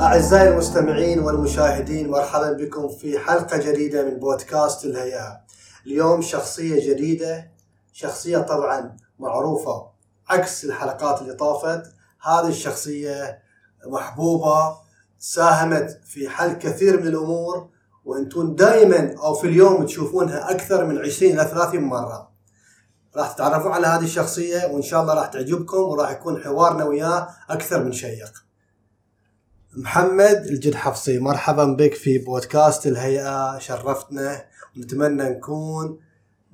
أعزائي المستمعين والمشاهدين مرحبا بكم في حلقة جديدة من بودكاست الهيئة اليوم شخصية جديدة شخصية طبعا معروفة عكس الحلقات اللي طافت. هذه الشخصية محبوبة ساهمت في حل كثير من الأمور وأنتم دائما أو في اليوم تشوفونها أكثر من 20 إلى 30 مرة. راح تتعرفوا على هذه الشخصية وإن شاء الله راح تعجبكم وراح يكون حوارنا وياه أكثر من شيق. محمد الجد حفصي مرحبا بك في بودكاست الهيئة شرفتنا ونتمنى نكون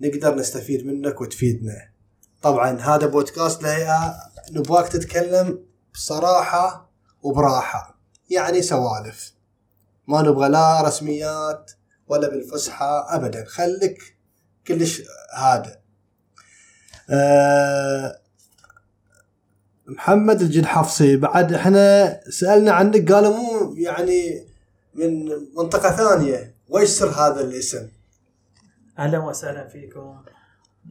نقدر نستفيد منك وتفيدنا. طبعا هذا بودكاست الهيئة نبغاك تتكلم بصراحة وبراحة يعني سوالف. ما نبغى لا رسميات ولا بالفصحى ابدا خليك كلش هذا محمد الجد حفصي بعد إحنا سألنا عنك قالوا مو يعني من منطقة ثانية. ويش سر هذا الاسم؟ أهلا وسهلا فيكم.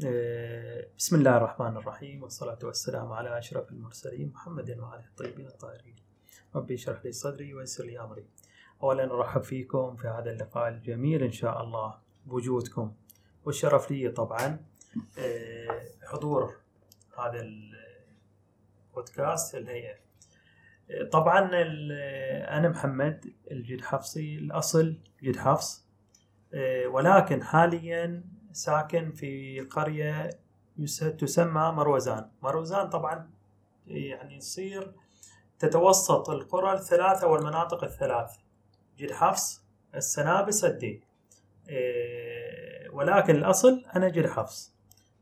آه، بسم الله الرحمن الرحيم والصلاة والسلام على أشرف المرسلين محمد وآله الطيبين الطاهرين. ربي اشرح لي صدري ويسر لي أمري. أولا أرحب فيكم في هذا اللقاء الجميل إن شاء الله بوجودكم. والشرف لي طبعا آه، حضور هذا البودكاست الهيئة آه، طبعا أنا محمد الجد حفصي الأصل جد حفص. ولكن حاليا ساكن في قرية تسمى مروزان. مروزان طبعا يعني يصير تتوسط القرى الثلاثة والمناطق الثلاث. جد حفص السنابس الدي ولكن الأصل أنا جد حفص.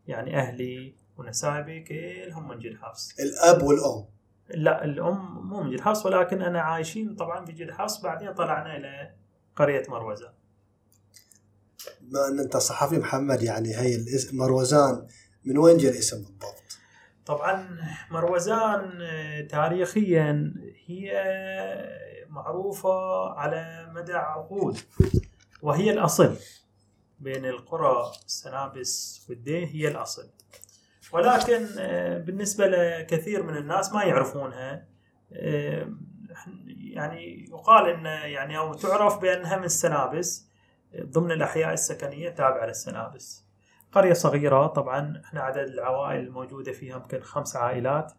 يعني أهلي ونسايبي كلهم من جد حفص. الأب والأم. لا الأم مو من جد حفص ولكن أنا عايشين طبعا في جد حفص بعدين طلعنا إلى قرية مروزان. بما أن أنت صحفي محمد يعني هي الاسم مروزان من وين جاء الاسم بالضبط؟ طبعا مروزان تاريخيا هي معروفة على مدى عقود وهي الأصل بين القرى السنابس والديه هي الأصل. ولكن بالنسبة لكثير من الناس ما يعرفونها. يعني يقال إن يعني أو تعرف بأنها من السنابس ضمن الأحياء السكنية تابعة للسنابس. قرية صغيرة طبعا إحنا عدد العوائل الموجودة فيها يمكن خمس عائلات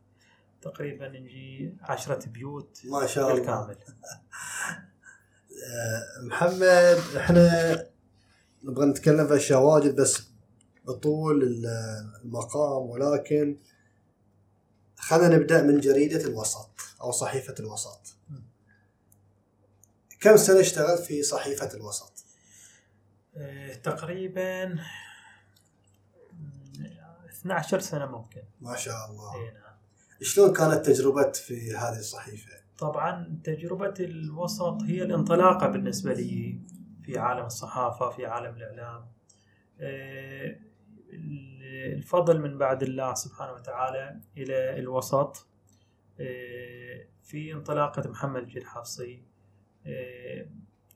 تقريبا نجي عشرة بيوت ما شاء الله. بالكامل. محمد إحنا نبغى نتكلم في أشياء واجد بس بطول المقام ولكن خلينا نبدأ من جريدة الوسط أو صحيفة الوسط. كم سنة اشتغلت في صحيفة الوسط؟ تقريبا 12 سنة ممكن. ما شاء الله. اي نعم. شلون كانت تجربتك في هذه الصحيفة؟ طبعا تجربة الوسط هي الانطلاقة بالنسبة لي في عالم الصحافة في عالم الإعلام. الفضل من بعد الله سبحانه وتعالى إلى الوسط في انطلاقة محمد جيل حفصي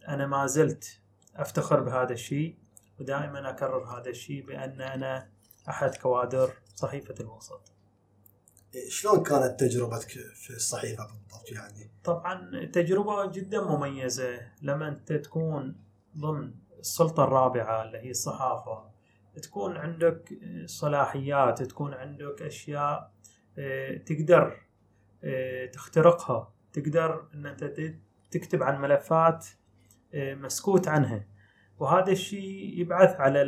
أنا ما زلت أفتخر بهذا الشيء ودائما أكرر هذا الشيء بأن أنا أحد كوادر صحيفة الوسط. شلون كانت تجربتك في الصحيفة بالضبط يعني؟ طبعا تجربة جدا مميزة لما أنت تكون ضمن السلطة الرابعة اللي هي الصحافة تكون عندك صلاحيات تكون عندك أشياء تقدر تخترقها تقدر إن أنت تكتب عن ملفات مسكوت عنها. وهذا الشيء يبعث على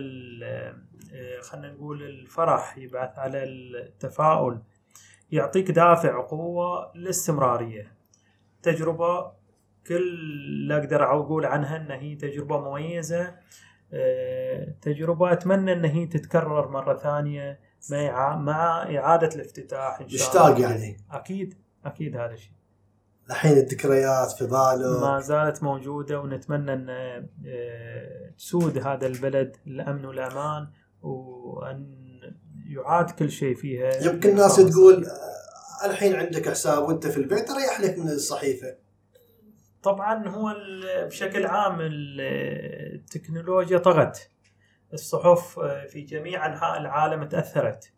خلينا نقول الفرح يبعث على التفاؤل يعطيك دافع قوة للاستمرارية تجربة كل اللي أقدر أقول عنها أن هي تجربة مميزة تجربة أتمنى أن هي تتكرر مرة ثانية مع إعادة الافتتاح إن شاء الله. يعني. أكيد أكيد هذا الشيء. الحين الذكريات في باله ما زالت موجودة ونتمنى أن تسود هذا البلد الأمن والأمان وأن يعاد كل شيء فيها. يمكن الناس تقول الحين عندك حساب وأنت في البيت ريح لك من الصحيفة. طبعا هو بشكل عام التكنولوجيا طغت. الصحف في جميع أنحاء العالم تأثرت.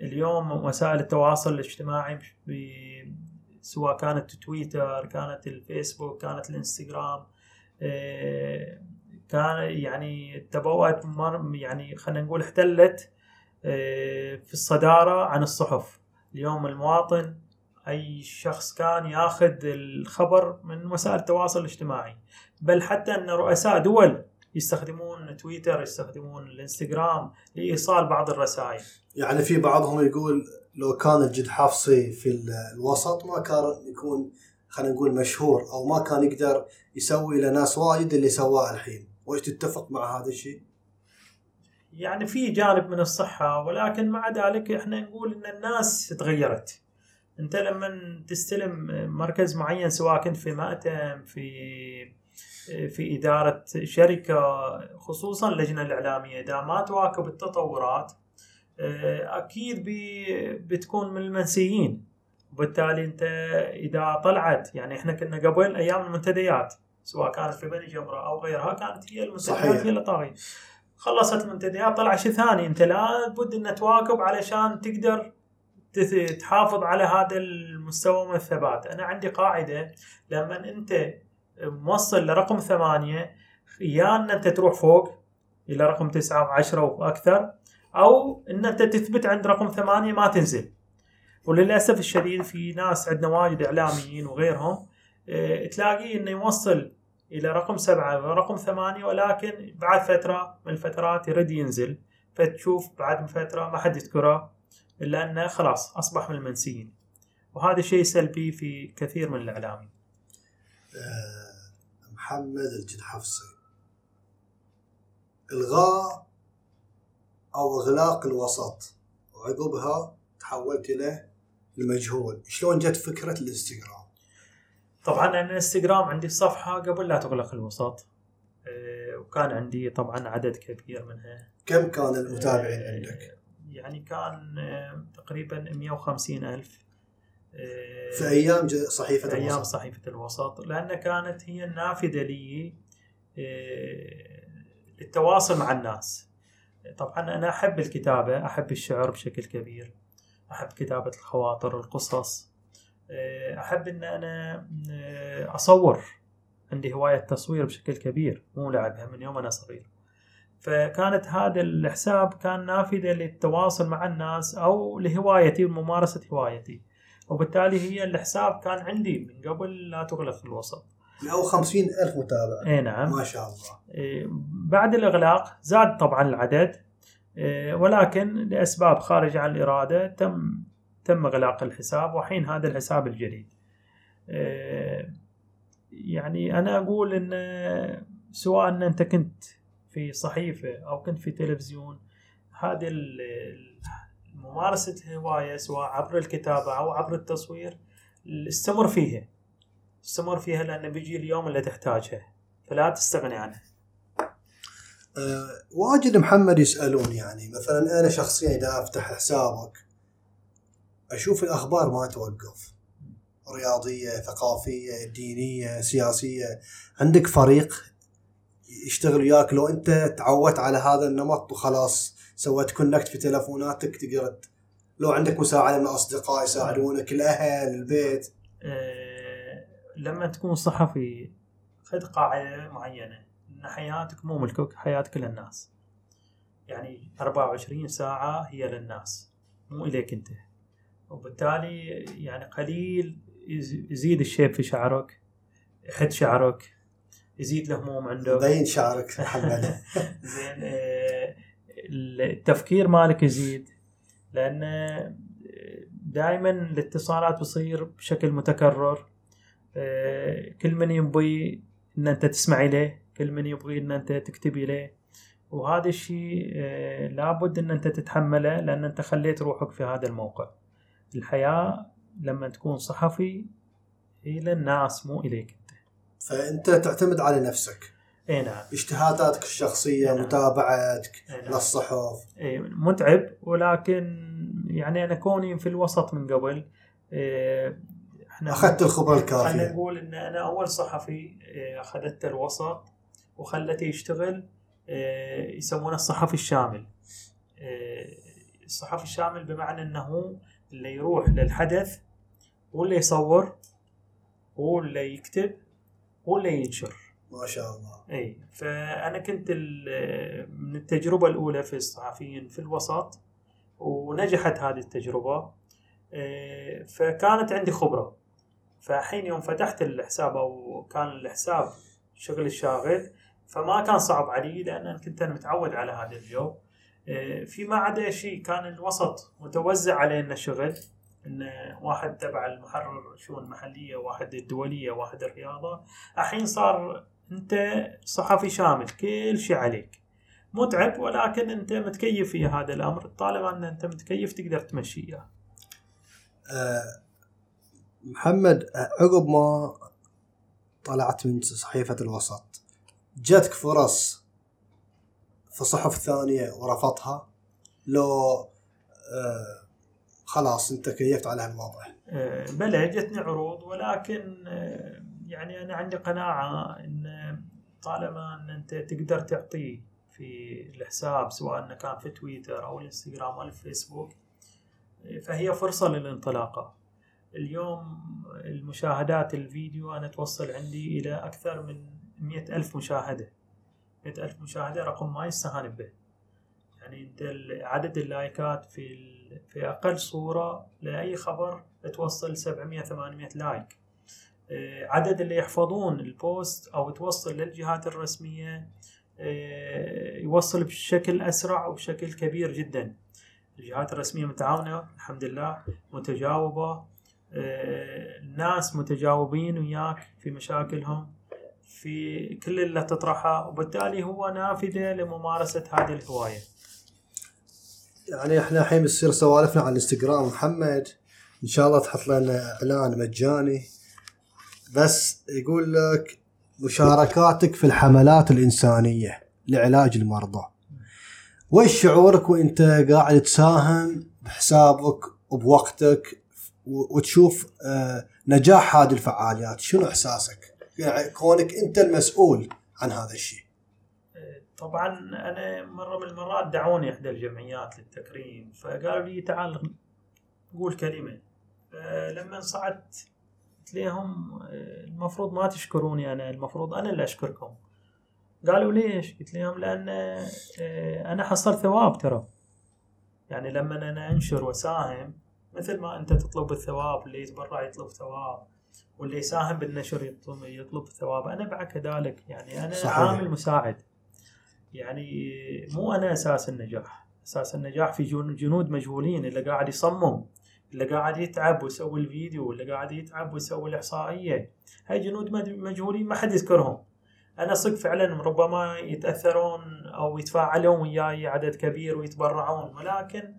اليوم وسائل التواصل الاجتماعي سواء كانت تويتر كانت الفيسبوك كانت الإنستغرام آه، كان يعني تبوأت يعني خلينا نقول احتلت آه، في الصدارة عن الصحف. اليوم المواطن أي شخص كان ياخذ الخبر من وسائل التواصل الاجتماعي. بل حتى أن رؤساء دول يستخدمون تويتر يستخدمون الإنستغرام لإيصال بعض الرسائل. يعني في بعضهم يقول لو كان الجد حفصي في ال- الوسط ما كان يكون خلينا نقول مشهور أو ما كان يقدر يسوي لناس وايد اللي سواه الحين. وإيش تتفق مع هذا الشيء؟ يعني في جانب من الصحة ولكن مع ذلك إحنا نقول إن الناس تغيرت. انت لما تستلم مركز معين سواء كنت في مأتم في في إدارة شركة خصوصا اللجنة الإعلامية إذا ما تواكب التطورات آه، أكيد بي- بتكون من المنسيين. وبالتالي أنت إذا طلعت يعني إحنا كنا قبل أيام المنتديات سواء كانت في بني جمرة أو غيرها كانت هي المنتديات. هي اللي طاغية. خلصت المنتديات طلع شيء ثاني. انت لابد إن تواكب علشان تقدر تحافظ على هذا المستوى من الثبات. أنا عندي قاعدة لما أنت موصل لرقم ثمانية يا أن أنت تروح فوق إلى رقم تسعة وعشرة وأكثر أو أن أنت تثبت عند رقم ثمانية ما تنزل. وللأسف الشديد في ناس عندنا وايد إعلاميين وغيرهم آه، تلاقيه أنه يوصل إلى رقم سبعة ورقم ثمانية ولكن بعد فترة من الفترات يرد ينزل. فتشوف بعد فترة ما حد يذكره. إلا انه خلاص أصبح من المنسيين. وهذا شيء سلبي في كثير من الاعلامي آه، محمد الجد حفصي. إلغاء أو إغلاق الوسط. وعقبها تحولت إلى المجهول. شلون جت فكرة الإنستغرام؟ طبعا أنا الإنستغرام عندي صفحة قبل لا تغلق الوسط. آه، وكان عندي طبعا عدد كبير منها. كم كان المتابعين آه، عندك؟ يعني كان آه، تقريبا 150 ألف آه، في أيام ج- صحيفة في أيام الوسط. صحيفة الوسط لأن كانت هي النافذة لي آه، للتواصل مع الناس. طبعا أنا أحب الكتابة أحب الشعر بشكل كبير أحب كتابة الخواطر القصص أحب إن أنا آه، أصور عندي هواية تصوير بشكل كبير مو لعبها من يوم أنا صغير. فكانت هذا الحساب كان نافذة للتواصل مع الناس أو لهوايتي وممارسة هوايتي. وبالتالي هي الحساب كان عندي من قبل لا تغلق الوسط. 150 ألف متابع. إي نعم. ما شاء الله. إيه، بعد الإغلاق زاد طبعا العدد إيه، ولكن لأسباب خارجة عن الإرادة تم تم إغلاق الحساب وحين هذا الحساب الجديد. إيه، يعني أنا أقول أن سواء أن أنت كنت في صحيفة أو كنت في تلفزيون هذه ممارسة هواية سواء عبر الكتابة أو عبر التصوير استمر فيها. استمر فيها لأن بيجي اليوم اللي تحتاجها. فلا تستغني عنها. أه واجد محمد يسألون يعني مثلا أنا شخصيا إذا أفتح حسابك أشوف الأخبار ما توقف. رياضية ثقافية دينية سياسية. عندك فريق يشتغل وياك. لو انت تعودت على هذا النمط وخلاص سويت connect في تلفوناتك تقدر لو عندك مساعدة من الاصدقاء يساعدونك الأهل البيت. آه، لما تكون صحفي خذ قاعدة معينة. إن حياتك مو ملكك حياتك للناس. يعني 24 ساعة هي للناس مو إليك أنت. وبالتالي يعني قليل يز- يزيد الشيب في شعرك يحد شعرك. يزيد الهموم عندك بين شعرك محمد. زين آه، التفكير مالك يزيد لأن دائما الاتصالات بتصير بشكل متكرر. آه، كل من يبغي إن أنت تسمع اليه كل من يبغي إن أنت تكتب اليه وهذا الشيء آه، لابد إن أنت تتحمله لأن أنت خليت روحك في هذا الموقع. الحياة لما تكون صحفي هي للناس مو إليك. فأنت تعتمد على نفسك. إي نعم. اجتهاداتك الشخصية نعم. متابعتك نعم. للصحف. إيه، متعب ولكن يعني أنا كوني في الوسط من قبل إيه، إحنا أخذت الخبرة خلينا الكافيه نقول إن أنا أول صحفي اخذته الوسط وخلته يشتغل يسمونه الصحفي الشامل. الصحفي الشامل بمعنى إنه اللي يروح للحدث هو اللي يصور هو اللي يكتب هو اللي ينشر. ما شاء الله. اي فأنا كنت من التجربة الأولى في الصحفيين في الوسط ونجحت هذه التجربة. إيه، فكانت عندي خبرة. فحين يوم فتحت الحساب أو كان الحساب شغل الشاغل فما كان صعب علي لأن أنا كنت أنا متعود على هذا الجو. إيه، فيما عدا شيء كان الوسط متوزع علينا الشغل إن واحد تبع المحرر شؤون محليه واحد الدولية واحد الرياضة. الحين صار أنت صحفي شامل كل شيء عليك. متعب ولكن أنت متكيف في هذا الأمر. طالما أن أنت متكيف تقدر تمشي. اياه محمد عقب ما طلعت من صحيفة الوسط جاتك فرص في صحف ثانية ورفضتها؟ لو آه، خلاص انت كيفت على هالوضع آه، بلى جتني عروض ولكن آه، يعني أنا عندي قناعة إن طالما إن أنت تقدر تعطي في الحساب سواء إنه كان في تويتر أو الإنستغرام أو الفيسبوك آه، فهي فرصة للانطلاقة. اليوم المشاهدات الفيديو أنا توصل عندي إلى أكثر من مئة ألف مشاهدة. مئة ألف مشاهدة رقم ما يستهان به. يعني انت عدد اللايكات في في أقل صورة لأي خبر توصل 700 800 like. آه، عدد اللي يحفظون ال post أو توصل للجهات الرسمية آه، يوصل بشكل أسرع وبشكل كبير جدا. الجهات الرسمية متعاونة الحمد لله متجاوبة. آه، الناس متجاوبين وياك في مشاكلهم في كل اللي تطرحه وبالتالي هو نافذة لممارسة هذه الهواية. يعني إحنا الحين بتصير سوالفنا على الإنستغرام. محمد إن شاء الله تحط لنا إعلان مجاني. بس يقول لك مشاركاتك في الحملات الإنسانية لعلاج المرضى. وش شعورك وإنت قاعد تساهم بحسابك وبوقتك وتشوف آه، نجاح هذه الفعاليات؟ شنو إحساسك؟ يعني كونك إنت المسؤول عن هذا الشيء. طبعا أنا مرة من المرات دعوني إحدى الجمعيات للتكريم فقالوا لي تعال قول كلمة. فلما صعدت قلت لهم المفروض ما تشكروني أنا المفروض أنا اللي أشكركم. قالوا ليش؟ قلت لهم لأن أنا حصلت ثواب ترى. يعني لما أنا أنشر وأساهم مثل ما أنت تطلب الثواب اللي يتبرع يطلب ثواب واللي يساهم بالنشر يطلب يطلب ثواب. أنا بعد كذلك يعني أنا صحيح. عامل مساعد. يعني مو أنا أساس النجاح. أساس النجاح في جن- جنود مجهولين اللي قاعد يصمم اللي قاعد يتعب ويسوي الفيديو واللي قاعد يتعب ويسوي الإحصائية. هاي جنود مجهولين ما حد يذكرهم. أنا صدق فعلا ربما يتأثرون أو يتفاعلون وياي عدد كبير ويتبرعون. ولكن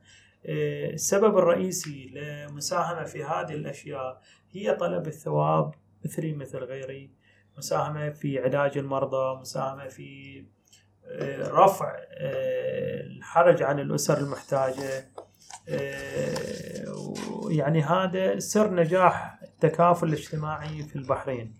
آه، السبب الرئيسي لمساهمة في هذه الأشياء هي طلب الثواب مثلي مثل غيري. مساهمة في علاج المرضى مساهمة في رفع آه، الحرج عن الأسر المحتاجة آه، يعني هذا سر نجاح التكافل الاجتماعي في البحرين.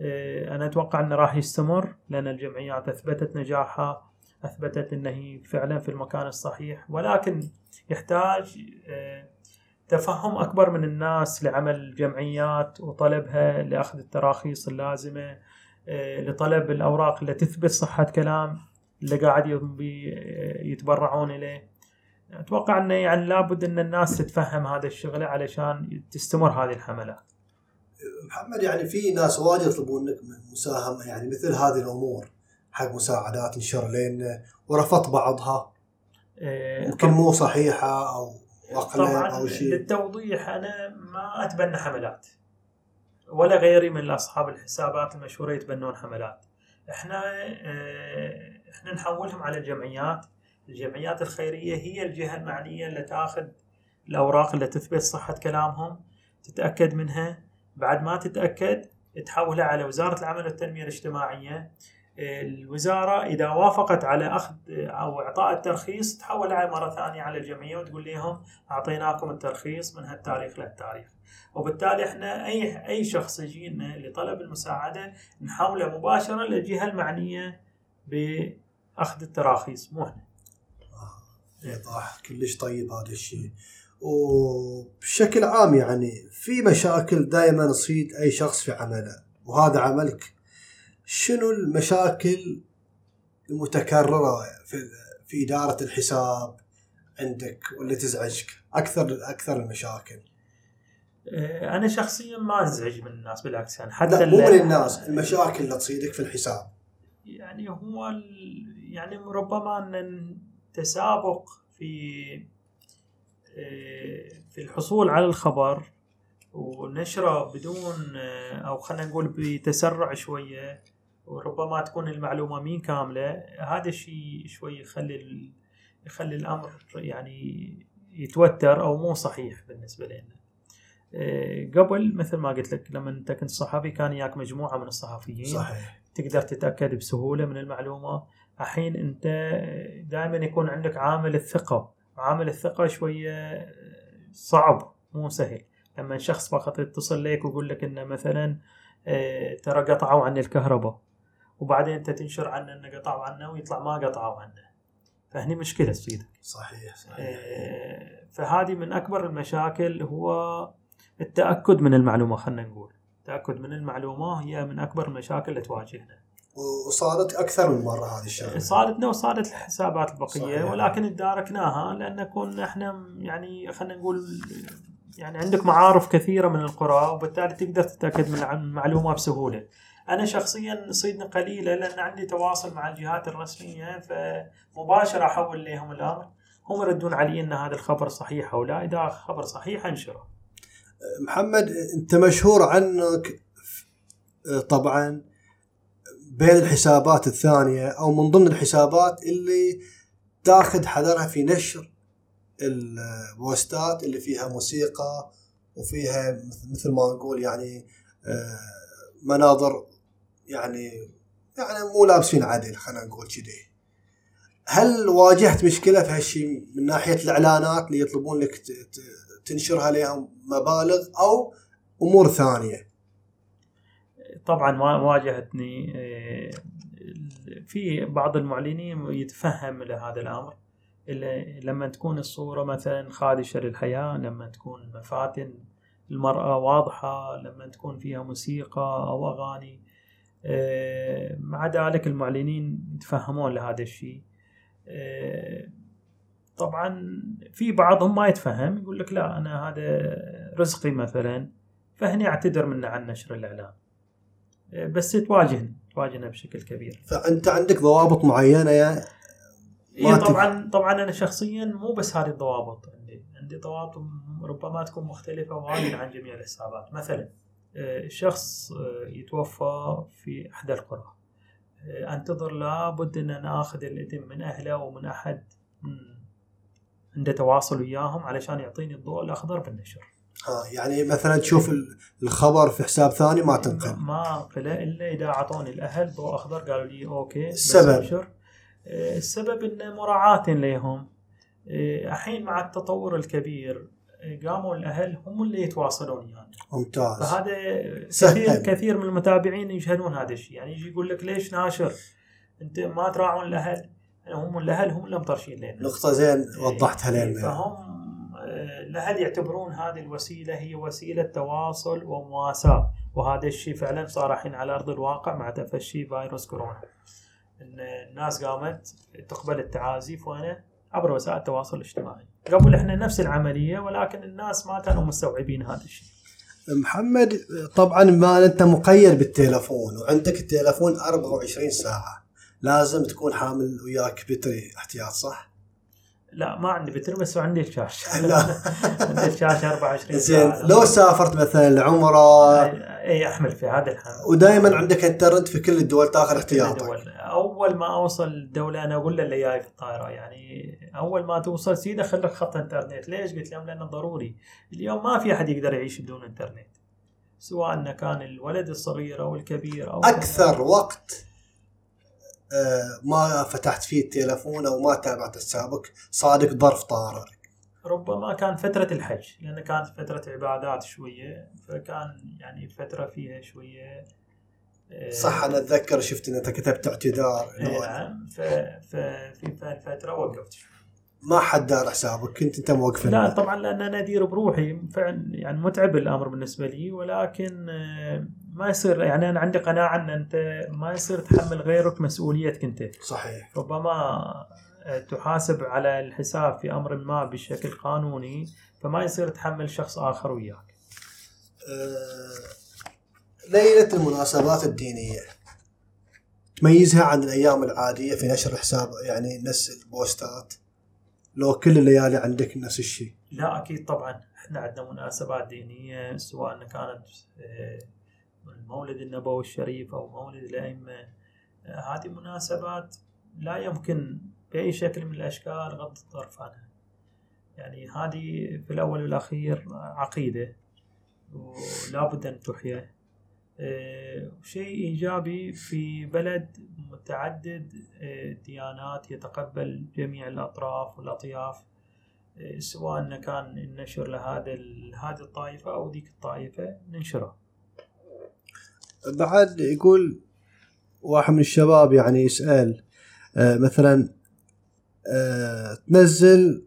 آه، أنا أتوقع أنه راح يستمر لأن الجمعيات أثبتت نجاحها أثبتت انها هي فعلا في المكان الصحيح ولكن يحتاج تفهم أكبر من الناس لعمل الجمعيات وطلبها لأخذ التراخيص اللازمة آه، لطلب الأوراق اللي تثبت صحة كلام. اللي قاعد يتبرعون إليه. أتوقع إنه يعني لابد إن الناس تتفهم هذا الشغله علشان تستمر هذه الحملات محمد يعني في ناس واجد يطلبون منك مساهمة يعني مثل هذه الأمور حق مساعدات نشر لنا ورفضت بعضها. يمكن مو صحيحة أو طبعا أو شيء. للتوضيح أنا ما أتبنى حملات. ولا غيري من أصحاب الحسابات المشهورة يتبنون حملات. إحنا آه، إحنا نحولهم على الجمعيات. الجمعيات الخيرية هي الجهة المعنية اللي تاخذ الأوراق اللي تثبت صحة كلامهم تتأكد منها. بعد ما تتأكد تحولها على وزارة العمل والتنمية الاجتماعية. الوزارة إذا وافقت على أخذ أو إعطاء الترخيص تحولها مرة ثانية على الجمعية وتقول لهم أعطيناكم الترخيص من هالتاريخ لهالتاريخ. وبالتالي إحنا أي أي شخص يجينا لطلب المساعدة نحوله مباشرة للجهة المعنية بأخذ التراخيص مو إحنا. ايضاح كلش طيب هذا الشيء. وبشكل عام يعني في مشاكل دائما تصيد أي شخص في عمله وهذا عملك شنو المشاكل المتكررة في في إدارة الحساب عندك واللي تزعجك؟ أكثر أكثر المشاكل. آه، أنا شخصيا ما انزعج من الناس بالعكس يعني حتى لا مو من الناس المشاكل اللي تصيدك في الحساب. يعني هو يعني ربما أن التسابق في آه، في الحصول على الخبر ونشره بدون آه، أو خلينا نقول بتسرع شوية وربما تكون المعلومة مين كاملة. هذا الشيء شوي يخلي يخلي الأمر يعني يتوتر أو مو صحيح بالنسبة لنا. آه، قبل مثل ما قلت لك لما أنت كنت صحفي كان ياك مجموعة من الصحفيين. صحيح. تقدر تتأكد بسهولة من المعلومة. الحين أنت دائما يكون عندك عامل الثقة. عامل الثقة شوية صعب مو سهل. لما شخص فقط يتصل لك ويقول لك إنه مثلا آه، ترى قطعوا عني الكهرباء. وبعدين انت تنشر عنه انه قطعوا عنه ويطلع ما قطعوا عنه. فهني مشكلة تصيدك صحيح صحيح. آه، فهذه من أكبر المشاكل هو التأكد من المعلومة خلينا نقول. التاكد من المعلومة هي من أكبر المشاكل اللي تواجهنا. وصارت أكثر من مرة هذه الشغلة. صارتنا وصارت الحسابات البقية صحيح. ولكن تداركناها لأن كنا إحنا يعني خلينا نقول يعني عندك معارف كثيرة من القرى وبالتالي تقدر تتأكد من المعلومه بسهولة. أنا شخصيا صيدنا قليله لأن عندي تواصل مع الجهات الرسمية فمباشرة أحول لهم الأمر هم يردون علي إن هذا الخبر صحيح أو لا إذا خبر صحيح أنشره. محمد أنت مشهور عنك طبعا بين الحسابات الثانية أو من ضمن الحسابات اللي تاخذ حذرها في نشر البوستات اللي فيها موسيقى وفيها مث- مثل ما نقول يعني آه، مناظر يعني يعني مو لابسين عدل خلينا نقول كذي. هل واجهت مشكلة في هالشيء من ناحية الإعلانات اللي يطلبون لك ت- ت- تنشر عليهم مبالغ أو أمور ثانية؟ طبعا ما واجهتني في بعض المعلنين يتفهم لهذا الأمر. لما تكون الصورة مثلا خادشة للحياة لما تكون مفاتن المرأة واضحة لما تكون فيها موسيقى أو أغاني مع ذلك المعلنين يتفهمون لهذا الشيء. طبعا في بعضهم ما يتفهم يقول لك لا أنا هذا رزقي مثلا فهني أعتذر منه عن نشر الاعلان بس تواجهنا تواجهنا بشكل كبير. فأنت عندك ضوابط معينة هي تف- طبعا طبعا أنا شخصيا مو بس هذه الضوابط عندي. عندي ضوابط ربما تكون مختلفة وايد عن جميع الحسابات. مثلا شخص آه، يتوفى في إحدى القرى. آه، أنتظر لابد أن أنا آخذ الإذن من أهله ومن أحد من- عنده تواصل وياهم علشان يعطيني الضوء الأخضر بالنشر. ها يعني مثلا تشوف ال- الخبر في حساب ثاني ما تنقل. ما أنقله إلا إذا أعطوني الأهل ضوء أخضر قالوا لي أوكي السبب؟ آه، السبب انه مراعاة لهم. آه، الحين مع التطور الكبير آه، قاموا الأهل هم اللي يتواصلون يعني. ممتاز. فهذا سهل. كثير كثير من المتابعين يشهدون هذا الشيء. يعني يجي يقول لك ليش ناشر؟ أنت ما تراعون الأهل. يعني هم الأهل هم اللي مطرشين لنا. نقطة زين وضحتها إيه، لنا فهم آه، الأهل يعتبرون هذه الوسيلة هي وسيلة تواصل ومواساة. وهذا الشيء فعلا صار الحين على أرض الواقع مع تفشي فيروس كورونا. إن الناس قامت تقبل التعازي. وين عبر وسائل التواصل الاجتماعي. قبل إحنا نفس العملية ولكن الناس ما كانوا مستوعبين هذا الشيء. محمد طبعا ما أنت مقيد بالتليفون وعندك التليفون 24 ساعة. لازم تكون حامل وياك بتري احتياط صح؟ لا ما عندي بتر بس عندي الشاشه. لا. عندي الشاشه 24 زين. لو سافرت مثلا لعمرة. اي أحمل في هذا الحال ودائما عندك انترنت في كل الدول تاخذ احتياطك. أول ما أوصل الدولة أنا أقول له اللي جاي في الطائرة. يعني أول ما توصل سيدة خليك خط انترنت. ليش؟ قلت لهم لأنه ضروري. اليوم ما في أحد يقدر يعيش بدون انترنت. سواء كان الولد الصغير أو الكبير أو أكثر وقت. ما فتحت فيه التليفون أو ما تابعت حسابك صادق ظرف طارئ. ربما كان فترة الحج لأن كانت فترة عبادات شوية فكان يعني فترة فيها شوية آه، صح أنا أتذكر شفت ان انت كتبت اعتذار. إيه نعم ف- ف- في الفترة وقفت. ما حد دار حسابك كنت أنت موقف لا المال. طبعا لأن أنا أدير بروحي فعلا يعني متعب الأمر بالنسبة لي ولكن آه، ما يصير يعني أنا عندي قناعة إن أنت ما يصير تحمل غيرك مسؤوليتك أنت. صحيح. ربما آه، تحاسب على الحساب في أمر ما بشكل قانوني فما يصير تحمل شخص آخر وياك. آه، ليلة المناسبات الدينية. تميزها عن الأيام العادية في نشر الحساب يعني نفس البوستات. لو كل الليالي عندك نفس الشيء. لا أكيد طبعا. إحنا عندنا مناسبات دينية سواء كانت آه، المولد النبوي الشريف أو مولد الأئمة. آه، هذه مناسبات لا يمكن بأي شكل من الأشكال غض الطرف عنها. يعني هذه في الأول والأخير عقيدة ولا بد أن تحيا. شيء إيجابي في بلد متعدد الديانات يتقبل جميع الأطراف والأطياف آه، سواء كان النشر لهذا هذه الطائفة أو ذيك الطائفة ننشره بعد يقول واحد من الشباب يعني يسأل آه، مثلا آه، تنزل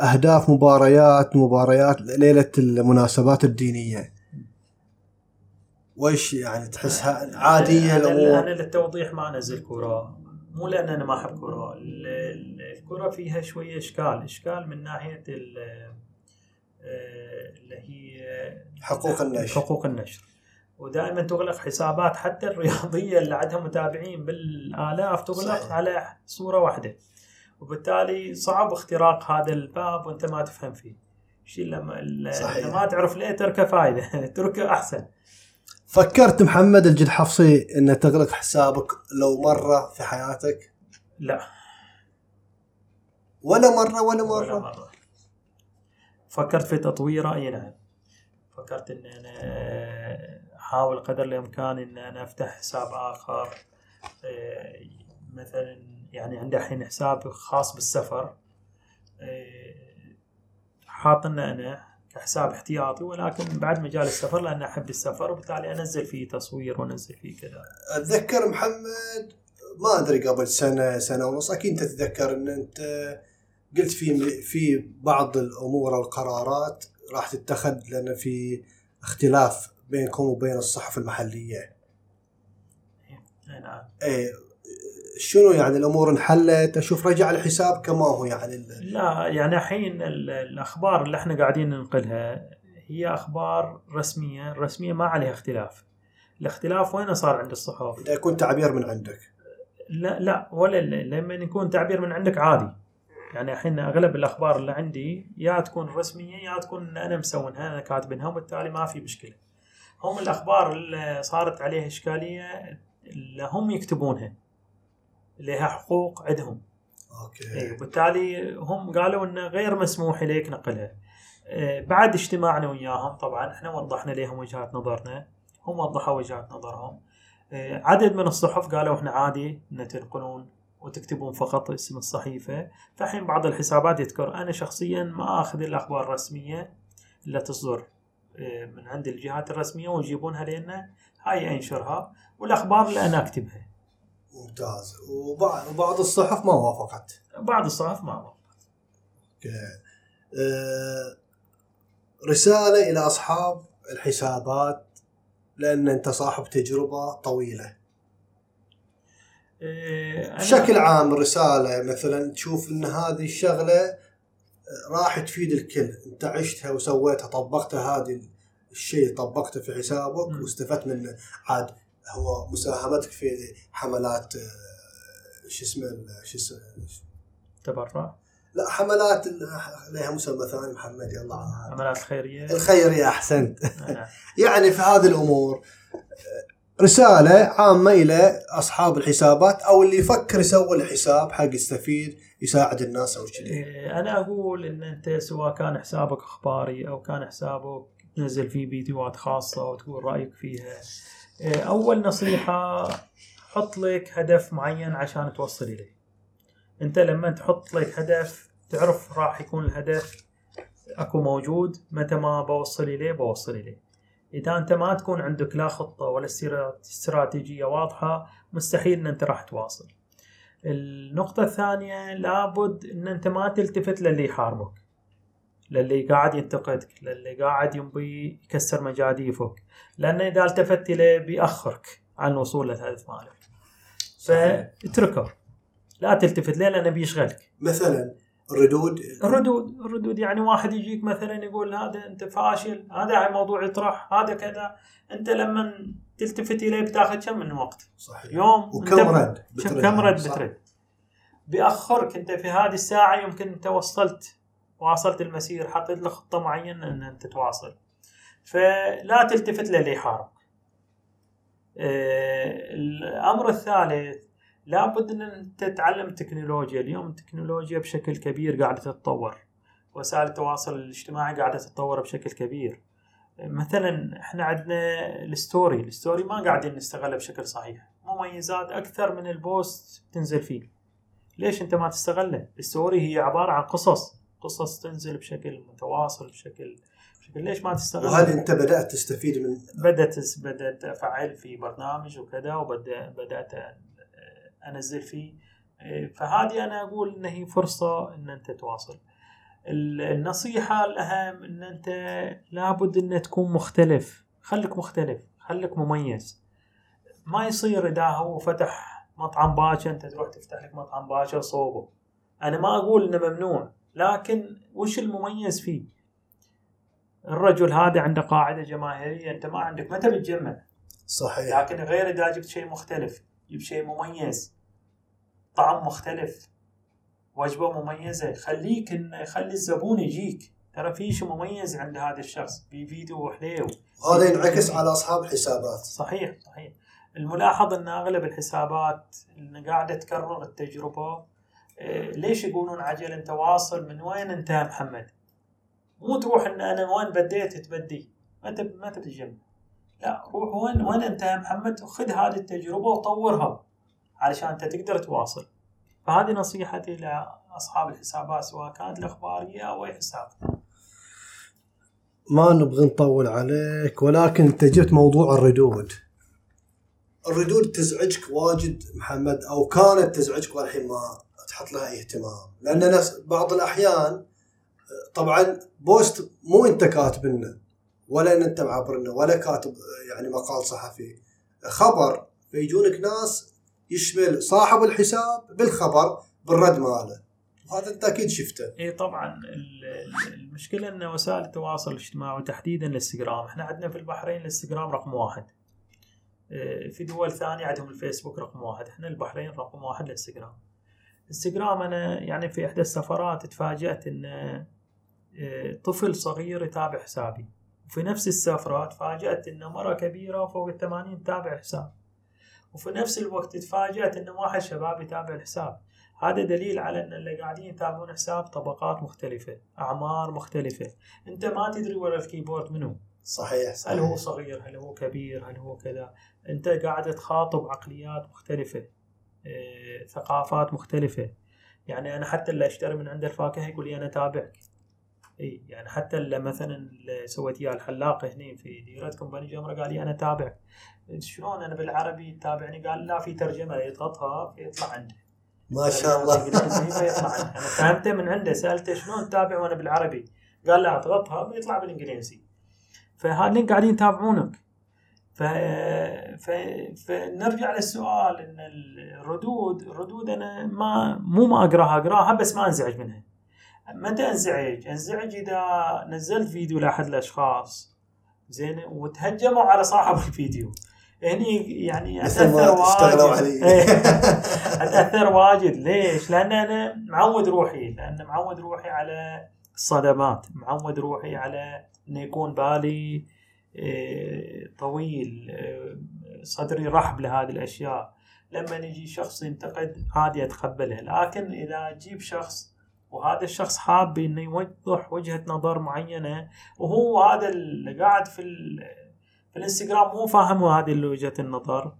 أهداف مباريات مباريات ليلة المناسبات الدينية. وش يعني تحسها عادية أنا الأمور أنا للتوضيح ما أنزل كرة. مو لأن أنا ما أحب كرة. ال- ال- الكرة فيها شوية إشكال. إشكال من ناحية ال- آه، اللي هي حقوق النشر. حقوق النشر. ودائما تغلق حسابات حتى الرياضية اللي عندها متابعين بالآلاف تغلق صحيح. على صورة واحدة. وبالتالي صعب اختراق هذا الباب وأنت ما تفهم فيه. الشيء لما. اللي ما تعرف ليه تركه فايدة. تركه أحسن. فكرت محمد الجد حفصي انه تغلق حسابك لو مرة في حياتك؟ لا. ولا مرة ولا ولا مرة. مرة. فكرت في تطويره إي نعم. فكرت إن أنا أحاول قدر الإمكان إن أنا أفتح حساب آخر آه، مثلا يعني عندي الحين حساب خاص بالسفر آه، حاط إن أنا كحساب احتياطي ولكن بعد مجال السفر لأن أحب السفر وبالتالي أنزل فيه تصوير وانزل فيه كذا. أتذكر محمد ما أدري قبل سنة سنة ونص أكيد تتذكر إن أنت قلت في في بعض الأمور أو القرارات راح تتخذ لأن في اختلاف بينكم وبين الصحف المحلية. نعم إيه شنو يعني الأمور انحلت؟ أشوف رجع الحساب كما هو يعني لا يعني الحين ال- الأخبار اللي إحنا قاعدين ننقلها هي أخبار رسمية الرسمية ما عليها اختلاف الاختلاف وين صار عند الصحف إذا يكون تعبير من عندك. لا لا ولا لما يكون تعبير من عندك عادي يعني الحين أغلب الأخبار اللي عندي يا تكون رسمية يا تكون أنا مسوينها أنا كاتبينها وبالتالي ما في مشكلة هم الأخبار اللي صارت عليها إشكالية اللي هم يكتبونها لها حقوق عندهم أوكي. اي وبالتالي هم قالوا إنه غير مسموح اليك نقلها. آه، بعد اجتماعنا وياهم طبعا إحنا وضحنا لهم وجهات نظرنا هم وضحوا وجهات نظرهم. آه، عدد من الصحف قالوا إحنا عادي ان تنقلون وتكتبون فقط اسم الصحيفة، فالحين بعض الحسابات يذكر أنا شخصيا ما آخذ الأخبار الرسمية اللي تصدر من عند الجهات الرسمية ويجيبونها لنا هاي انشرها والأخبار اللي أنا أكتبها. ممتاز وبعض وبعض الصحف ما وافقت. بعض الصحف ما وافقت. أوكي. آه، رسالة إلى أصحاب الحسابات لأن أنت صاحب تجربة طويلة. آه، بشكل عام رسالة مثلا تشوف إن هذه الشغلة راح تفيد الكل أنت عشتها وسويتها طبقتها هذه الشيء طبقته في حسابك مم. واستفدت منه عاد هو مساهمتك في حملات آه، شو اسمه شو اسمه تبرع لا حملات لها مسمى ثاني محمد يلا. عملات خيرية الخيرية احسنت نعم. يعني في هذه الأمور آه، رسالة عامة إلى أصحاب الحسابات أو اللي يفكر يسوي الحساب حق يستفيد يساعد الناس أو كذي. إيه، أنا أقول إن أنت سواء كان حسابك إخباري أو كان حسابك تنزل فيه فيديوهات خاصة وتقول رأيك فيها. إيه، أول نصيحة حط لك هدف معين عشان توصل اليه أنت لما تحط لك هدف تعرف راح يكون الهدف أكو موجود متى ما بوصل اليه بوصل اليه إذا أنت ما تكون عندك لا خطة ولا استرا- استراتيجية واضحة مستحيل إن أنت راح تواصل. النقطة الثانية لابد إن أنت ما تلتفت للي يحاربك. للي قاعد ينتقدك للي قاعد ينبي يكسر مجاديفك. لأن إذا التفت إليه بيأخرك عن الوصول للهدف مالك فاتركه. لا تلتفت له لأنه بيشغلك. مثلا الردود. الردود. الردود يعني واحد يجيك مثلا يقول هذا أنت فاشل هذا موضوع يطرح هذا كذا. أنت لما تلتفت إليه بتاخذ كم من وقت؟ صحيح. يوم. وكم رد؟ كم رد. بترد؟ بيأخرك أنت في هذه الساعة يمكن انت وصلت واصلت المسير حطيت لك خطة معينة إن أنت تواصل. فلا تلتفت للي يحاربك آه، الأمر الثالث لابد إن أنت تتعلم التكنولوجيا اليوم التكنولوجيا بشكل كبير قاعدة تتطور وسائل التواصل الاجتماعي قاعدة تتطور بشكل كبير. مثلا إحنا عندنا ال story ال story ما قاعدين نستغله بشكل صحيح. مميزات أكثر من ال post تنزل فيه. ليش أنت ما تستغله؟ ال story هي عبارة عن قصص. قصص تنزل بشكل متواصل بشكل بشكل ليش ما تستغله وهل انت بدأت تستفيد من بدأت بدأت أفعل في برنامج وكذا وبدات بدأت أنزل فيه. فهذه أنا أقول إن هي فرصة إن أنت تواصل. ال- النصيحة الأهم إن أنت لابد إن تكون مختلف. خليك مختلف خليك مميز. ما يصير إذا هو فتح مطعم باشا أنت تروح تفتح لك مطعم باشا صوبه. أنا ما أقول إنه ممنوع. لكن وش المميز فيه؟ الرجل هذا عنده قاعدة جماهيرية أنت ما عندك متى بتجمع؟ صحيح. لكن غير إذا جبت شيء مختلف جيب شيء مميز طعم مختلف وجبة مميزة خليك إن خلي الزبون يجيك. ترى في شيء مميز عند هذا الشخص بفيديو حليو وهذا ينعكس على أصحاب الحسابات صحيح صحيح. الملاحظ إن أغلب الحسابات اللي قاعدة تكرر التجربة ليش يقولون عجل؟ انت واصل من وين انتهى محمد؟ مو تروح إن أنا وين بديت تبدي؟ ما تب ما تتجمع لا روح وين وين انتهى محمد؟ وخذ هذه التجربة وطورها علشان أنت تقدر تواصل. فهذه نصيحتي لأصحاب الحسابات سواء كانت الاخباريه أو أي حساب. ما نبغى نطول عليك ولكن أنت جبت موضوع الردود. الردود تزعجك واجد محمد أو كانت تزعجك والحين ما تحط لها اهتمام. لأن أنا بعض الأحيان طبعا post مو أنت كاتبنه ولا ان انت معبرنه ولا كاتب يعني مقال صحفي. خبر فيجونك ناس يشمل صاحب الحساب بالخبر بالرد ماله. وهذا أنت أكيد شفته. إي طبعا ال- ال- المشكلة إن وسائل التواصل الاجتماعي وتحديدا الإنستغرام. إحنا عندنا في البحرين الإنستغرام رقم واحد. في دول ثانية عندهم الفيسبوك رقم واحد. إحنا البحرين رقم واحد الإنستغرام. انستغرام أنا يعني في إحدى السفرات تفاجأت إن إيه، طفل صغير يتابع حسابي. وفي نفس السفرة تفاجأت ان مرة كبيرة فوق الثمانين تتابع حساب. وفي نفس الوقت تفاجأت ان واحد شباب يتابع الحساب. هذا دليل على إن اللي قاعدين يتابعون حساب طبقات مختلفة أعمار مختلفة. أنت ما تدري ورا الكيبورد منو. صحيح هل صحيح هو صغير هل هو كبير هل هو كذا. أنت قاعد تخاطب عقليات مختلفة. ثقافات مختلفة. يعني أنا حتى اللي أشتري من عند الفاكهة يقول لي أنا تابعك إي يعني حتى اللي مثلا اللي سويت إياه الحلاق هنا في ديرتكم بني جمره قال لي أنا تابعك شلون أنا بالعربي تابعني؟ قال لا في ترجمة يضغطها فيطلع عنده. ما شاء الله. عنده. أنا فهمته من عنده. سألته شلون تتابع وأنا بالعربي؟ قال لا أضغطها بيطلع بالإنجليزي. فهذين قاعدين يتابعونك. ف... ف... فنرجع للسؤال إن الردود الردود أنا ما مو ما أقراها أقراها بس ما أنزعج منها. متى أنزعج؟ أنزعج إذا نزلت فيديو لأحد الأشخاص. زين؟ وتهجموا على صاحب الفيديو. هني يعني أتأثر واجد. إيه. أتأثر واجد. ليش؟ لأن أنا معود روحي. لأن معود روحي على الصدمات. معود روحي على انه يكون بالي طويل إيه، صدري رحب لهذه الأشياء. لما يجي شخص ينتقد عادي أتقبلها. لكن إذا تجيب شخص وهذا الشخص حاب إنه يوضح وجهة نظر معينة وهو هذا اللي قاعد في في الإنستغرام مو فاهم هذه وجهة النظر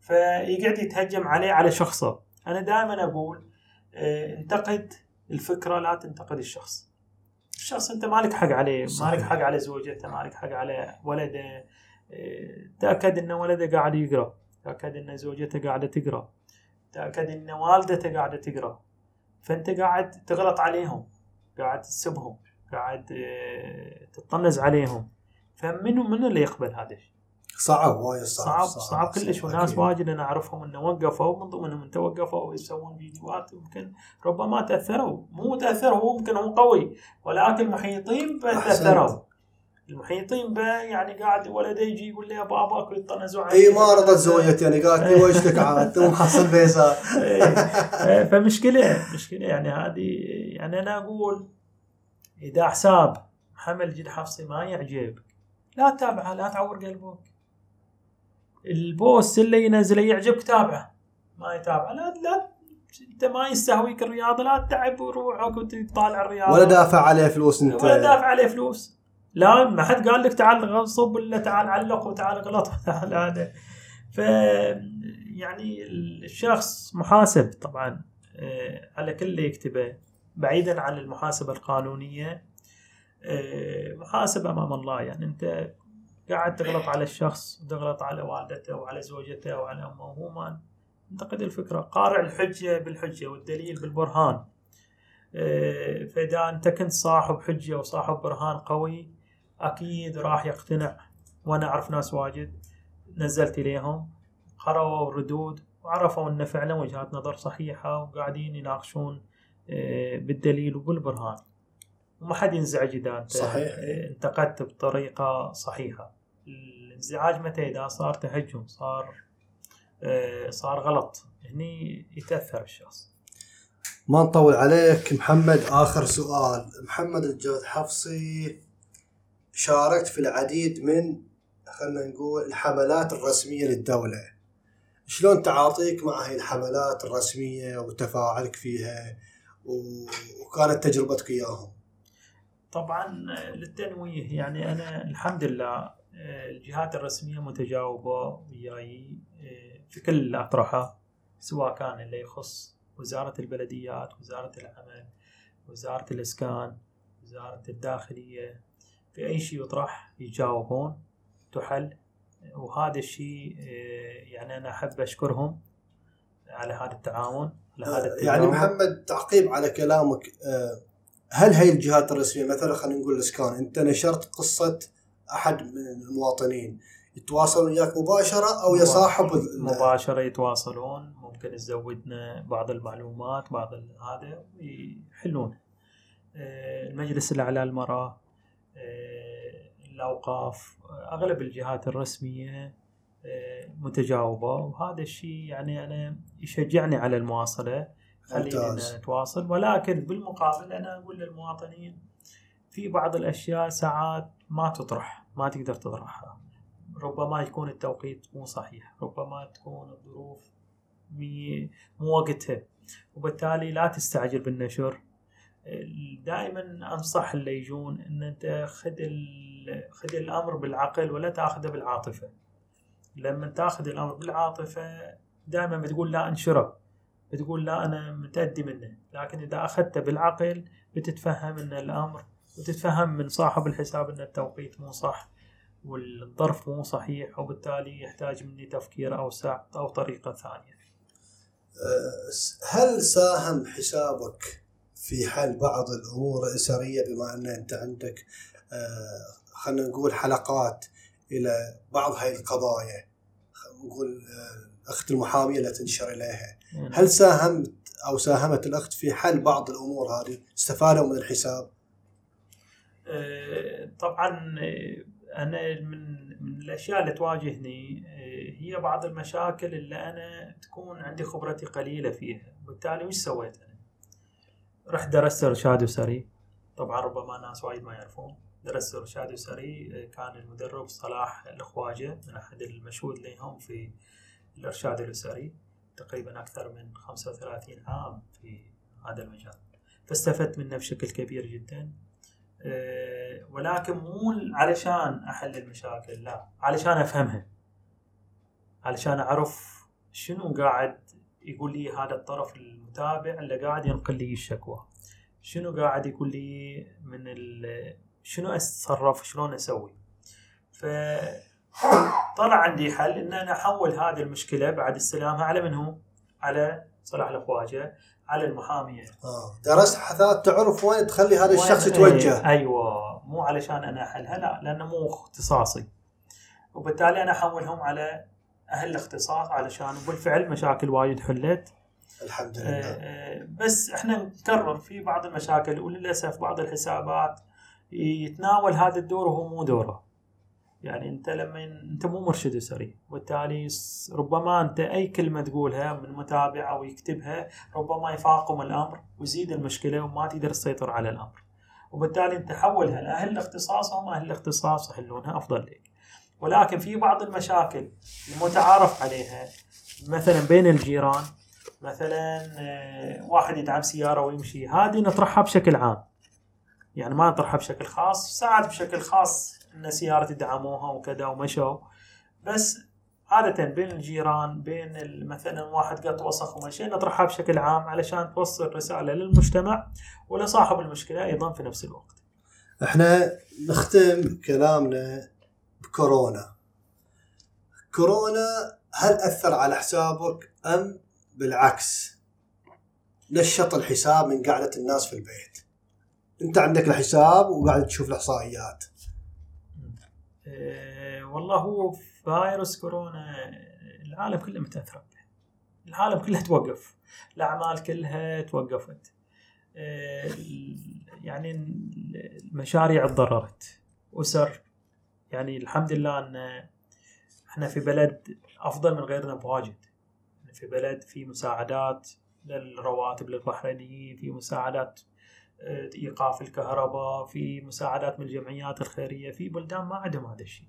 فيقعد يتهجم عليه على شخصه. أنا دائما أقول آه، انتقد الفكرة لا تنتقد الشخص. الشخص انت مالك حق عليه. مالك حق على زوجته مالك حق على ولده آه، تأكد إن ولده قاعد يقرأ تأكد إن زوجته قاعدة تقرأ تأكد إن والدته قاعدة تقرأ فأنت قاعد تغلط عليهم قاعد تسبهم قاعد آه، تطنز عليهم فمنو منو اللي يقبل هذا الشيء؟ صعب وايد صعب صعب صعب كلش وناس. واجد أنا أعرفهم إنه وقفوا من ضمنهم انت وقفوا يسوون فيديوهات يمكن ربما تأثروا. مو تأثروا هو يمكن هو قوي ولكن المحيطين. تأثروا. المحيطين به يعني قاعد ولده يجي يقول له يا باباك ويطنزوا عليه إي ما رضت زوجتي يعني قالت لي وجهك عاد تو محصل إيه. فمشكلة مشكلة يعني هذه يعني أنا أقول إذا حساب محمد الجد حفصي ما يعجبك لا تتابعه لا تعور قلبك. البوست اللي ينزله يعجبك تابعه. ما يتابعه لا لا. انت ما يستهويك الرياضه لا تتعب روحك وتطالع الرياضه ولا دافع عليه فلوس انت. ولا دافع عليه فلوس. لا ما حد قال لك تعال غصب ولا تعال علق وتعال غلط. وتعال هذا ف يعني الشخص محاسب طبعا آه، على كل اللي يكتبه. بعيدا عن المحاسبة القانونية آه، محاسب أمام الله. يعني أنت قاعد تغلط على الشخص وتغلط على والدته وعلى زوجته وعلى أمه. وهو ما انتقد الفكرة. قارع الحجة بالحجة والدليل بالبرهان. آه، فإذا أنت كنت صاحب حجة وصاحب برهان قوي أكيد راح يقتنع. وأنا أعرف ناس واجد. نزلت إليهم قرأوا الردود وعرفوا أن فعلا وجهات نظر صحيحة وقاعدين يناقشون آه، بالدليل وبالبرهان. وما حد ينزعج إذا أنت صحيح. آه، انتقدت بطريقة صحيحة. الانزعاج متى؟ إذا صار تهجم صار آه، صار غلط. هني يتأثر الشخص. ما نطول عليك محمد. آخر سؤال. محمد الجود حفصي شاركت في العديد من خلينا نقول الحملات الرسمية للدولة. شلون تعاطيك مع هاي الحملات الرسمية وتفاعلك فيها؟ وكانت تجربتك إياهم؟ طبعا للتنويه. يعني أنا الحمد لله آه، الجهات الرسمية متجاوبة وياي آه، في كل الأطرحة سواء كان اللي يخص وزارة البلديات، وزارة العمل، وزارة الإسكان، وزارة الداخلية في أي شيء يطرح يجاوبون تحل وهذا الشيء آه، يعني أنا أحب أشكرهم على هذا التعاون على هذا يعني التجاوب. محمد تعقيب على كلامك آه، هل هي الجهات الرسمية مثلا خلينا نقول الإسكان أنت نشرت قصة أحد من المواطنين يتواصلون وياك مباشرة أو يا صاحب ال- مباشرة يتواصلون. ممكن تزودنا بعض المعلومات بعض هذا يحلون. آه، المجلس الأعلى للمرأة آه، الأوقاف آه، أغلب الجهات الرسمية آه، متجاوبة. وهذا الشيء يعني أنا يشجعني على ممتاز. أنا أتواصل. ولكن بالمقابل أنا أقول للمواطنين في بعض الأشياء ساعات ما تطرح ما تقدر تطرحها. ربما يكون التوقيت مو صحيح ربما تكون الظروف مو وقتها. وبالتالي لا تستعجل بالنشر. دائما أنصح اللي يجون إن أنت خذ خذ الأمر بالعقل ولا تأخذه بالعاطفة. لما تأخذ الأمر بالعاطفة دائما بتقول لا أنشره بتقول لا أنا متأدي منه. لكن إذا أخذته بالعقل بتتفهم إن الأمر وتتفهم من صاحب الحساب إن التوقيت مو صح والظرف مو صحيح وبالتالي يحتاج مني تفكير أوسع أو طريقة ثانية. هل ساهم حسابك في حل بعض الأمور الأسرية بما أن أنت عندك آه، خلينا نقول حلقات إلى بعض هاي القضايا نقول آه، الاخت المحامية اللي تنشر إليها. هل ساهمت أو ساهمت الأخت في حل بعض الأمور هذه؟ استفادوا من الحساب؟ طبعا آه، أنا من من الأشياء اللي تواجهني آه، هي بعض المشاكل اللي أنا تكون عندي خبرتي قليلة فيها. وبالتالي وش سويت أنا؟ رحت درست إرشاد اسري طبعا ربما ناس وايد ما يعرفون. درست إرشاد اسري آه، كان المدرب صلاح الخواجة من أحد المشهود لهم في الإرشاد الأسري تقريبا أكثر من 35 عام في هذا المجال. فاستفدت منه بشكل كبير جدا. آه، ولكن مو علشان أحل المشاكل لا. علشان أفهمها. علشان أعرف شنو قاعد يقول لي هذا الطرف المتابع اللي قاعد ينقل لي الشكوى. شنو قاعد يقول لي من شنو أتصرف شلون أسوي. فطلع عندي حل إن أنا أحول هذه المشكلة بعد استلامها على من هو؟ على صلاح الخواجه على المحامية. آه. درست حثاث تعرف وين تخلي هذا الشخص يتوجه. أيوه. مو علشان أنا احلها لا لأنه مو اختصاصي. وبالتالي أنا أحولهم على أهل الاختصاص علشان بالفعل مشاكل وايد حلت. الحمد آه، لله. آه، بس إحنا نكرر في بعض المشاكل وللأسف بعض الحسابات يتناول هذا الدور وهو مو دوره. يعني انت لما انت مو مرشد أسري. وبالتالي ربما انت أي كلمة تقولها من متابع أو يكتبها ربما يفاقم الأمر ويزيد المشكلة وما تقدر تسيطر على الأمر. وبالتالي انت حولها لأهل الاختصاص هم أهل الاختصاص يحلونها أفضل لك. ولكن في بعض المشاكل المتعارف عليها مثلا بين الجيران مثلا آه، واحد يدعم سيارة ويمشي هذه نطرحها بشكل عام. يعني ما نطرحها بشكل خاص ساعات بشكل خاص إن سيارة يدعموها وكذا ومشوا. بس عادة بين الجيران بين مثلا واحد قط وسخ ومشي نطرحها بشكل عام علشان توصل رسالة للمجتمع ولصاحب المشكلة أيضا في نفس الوقت. إحنا نختم كلامنا بكورونا. كورونا هل أثر على حسابك أم بالعكس؟ نشط الحساب من قعدة الناس في البيت. أنت عندك الحساب وقاعد تشوف الإحصائيات. والله هو فيروس كورونا العالم كله متأثر به العالم كله توقف. الأعمال كلها توقفت. أه يعني المشاريع تضررت. أسر يعني الحمد لله أن إحنا في بلد أفضل من غيرنا بواجد. في بلد في مساعدات للرواتب للبحرينيين في مساعدات آه، ايقاف الكهرباء في مساعدات من الجمعيات الخيرية في بلدان ما عندهم هذا الشيء.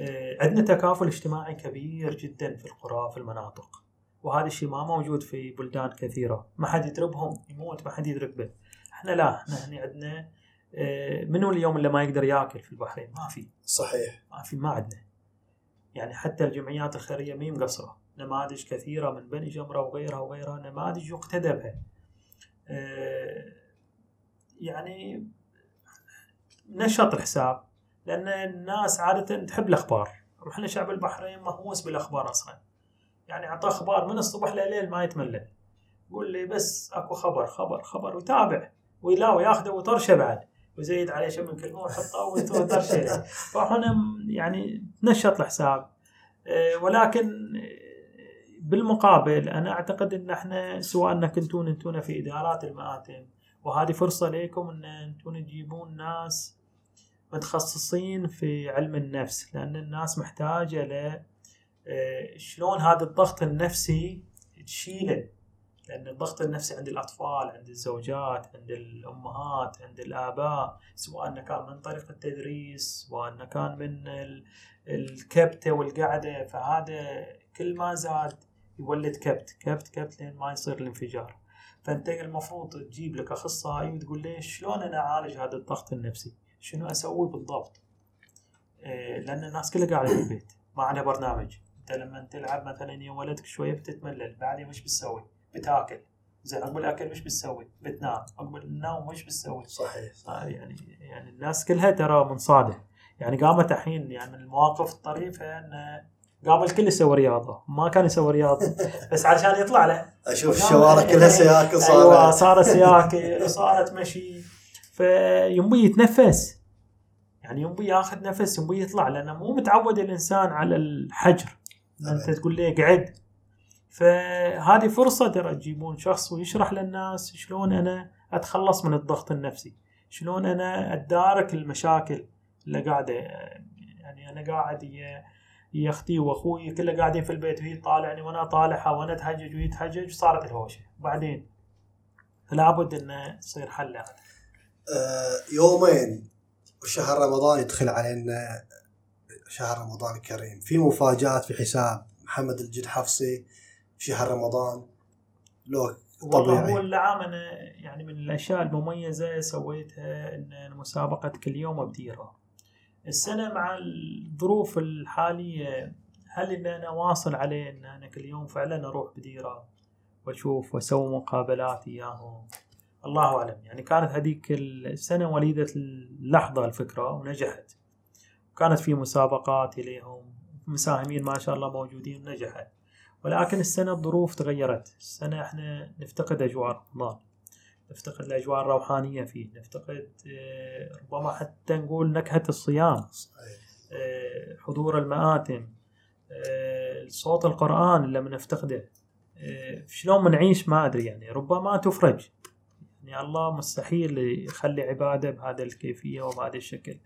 آه، عندنا تكافل اجتماعي كبير جدا في القرى في المناطق. وهذا الشيء ما موجود في بلدان كثيرة. ما حد يضربهم يموت ما حد يدرك به. إحنا لا إحنا هنا عندنا آه، منو اليوم اللي ما يقدر ياكل في البحرين؟ ما في. صحيح. ما في ما عندنا. يعني حتى الجمعيات الخيرية مي مقصره نماذج كثيرة من بني جمرة وغيرها وغيرها نماذج يقتدى بها. آه، يعني نشط الحساب لأن الناس عادة تحب الأخبار. وإحنا شعب البحرين مهووس بالأخبار أصلا. يعني اعطاه أخبار من الصبح لليل ما يتملل. يقول لي بس أكو خبر خبر خبر ويتابع ولا وياخذه وطرشه بعد. ويزيد عليه شيء من كلمة ويحطه وطرشه فاحنا يعني نشط الحساب. آه، ولكن بالمقابل أنا أعتقد إن إحنا سواء ان كنتون انتون في إدارات المآتم وهذه فرصة لكم إن أنتم تجيبون ناس متخصصين في علم النفس لأن الناس محتاجة ل آه، شلون هذا الضغط النفسي تشيله؟ لأن الضغط النفسي عند الأطفال عند الزوجات عند الأمهات عند الآباء سواء كان من طريق التدريس سواء كان من ال- الكبتة والقعدة فهذا كل ما زاد يولد كبت كبت كبت لين ما يصير الانفجار. فانت المفروض تجيب لك أخصائي وتقول له شلون أنا أعالج هذا الضغط النفسي؟ شنو أسوي بالضبط؟ إيه، لأن الناس كلها قاعدة في البيت ما عندها برنامج. أنت لما تلعب مثلا يا ولدك شوية بتتملل بعدين وش بتسوي؟ بتاكل. زين عقب الاكل وش بتسوي؟ بتنام. عقب النوم وش بتسوي؟ صحيح. آه، يعني يعني الناس كلها ترى منصادة. يعني قامت الحين يعني من المواقف الطريفة إن قام الكل يسوي رياضة. ما كان يسوي رياضة. بس علشان يطلع له. أشوف الشوارع كلها سياكل أيوه صارت. صارت سياكل وصارت مشي. فينبي يتنفس. يعني ينبي ياخذ نفس ينبي يطلع لأنه مو متعود الإنسان على الحجر. أنت أبد. تقول له قعد؟ فهذه فرصة ترى تجيبون شخص ويشرح للناس شلون أنا أتخلص من الضغط النفسي. شلون أنا اتدارك المشاكل اللي قاعدة يعني أنا قاعد يا أختي وأخوي كله قاعدين في البيت وهي طالعني وأنا طالعها وأنا أتهجج وهي تهجج وصارت الهوشة. بعدين؟ لابد انه يصير حل آه، يومين وشهر رمضان يدخل علينا شهر رمضان الكريم. في مفاجآت في حساب محمد الجد حفصي في شهر رمضان. لو والله هو طبيعي العام أنا يعني من الأشياء المميزة سويتها إن مسابقة كل يوم بديره السنة مع الظروف الحالية هل إن أنا واصل عليه إن أنا كل يوم فعلا أروح بديرة وأشوف وأسوي مقابلات إياهم؟ الله أعلم. يعني كانت هذيك السنة وليدة اللحظة الفكرة ونجحت. كانت في مسابقات إليهم مساهمين ما شاء الله موجودين ونجحت. ولكن السنة الظروف تغيرت. السنة إحنا نفتقد أجواء رمضان. نفتقد الأجواء الروحانية فيه. نفتقد آه، ربما حتى نقول نكهة الصيام. آه، حضور المآتم آه، صوت القرآن اللي بنفتقده شلون بنعيش ما أدري يعني. ربما تفرج. يعني الله مستحيل يخلي عبادة بهذا الكيفية وبهذا الشكل.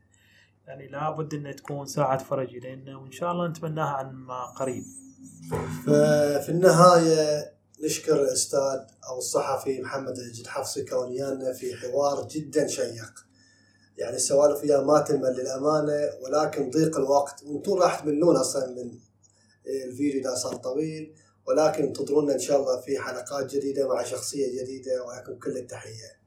يعني لابد أن تكون ساعة فرج لنا وإن شاء الله نتمناها عن ما قريب. ففي النهاية نشكر الأستاذ أو الصحفي محمد الجد حفصي كونيانا في حوار جدا شيق. يعني السوالف فيها ما تمل للأمانة ولكن ضيق الوقت. وأنتم راح تملون أصلا من الفيديو ده صار طويل. ولكن انتظرونا إن شاء الله في حلقات جديدة مع شخصية جديدة. ولكم كل التحية.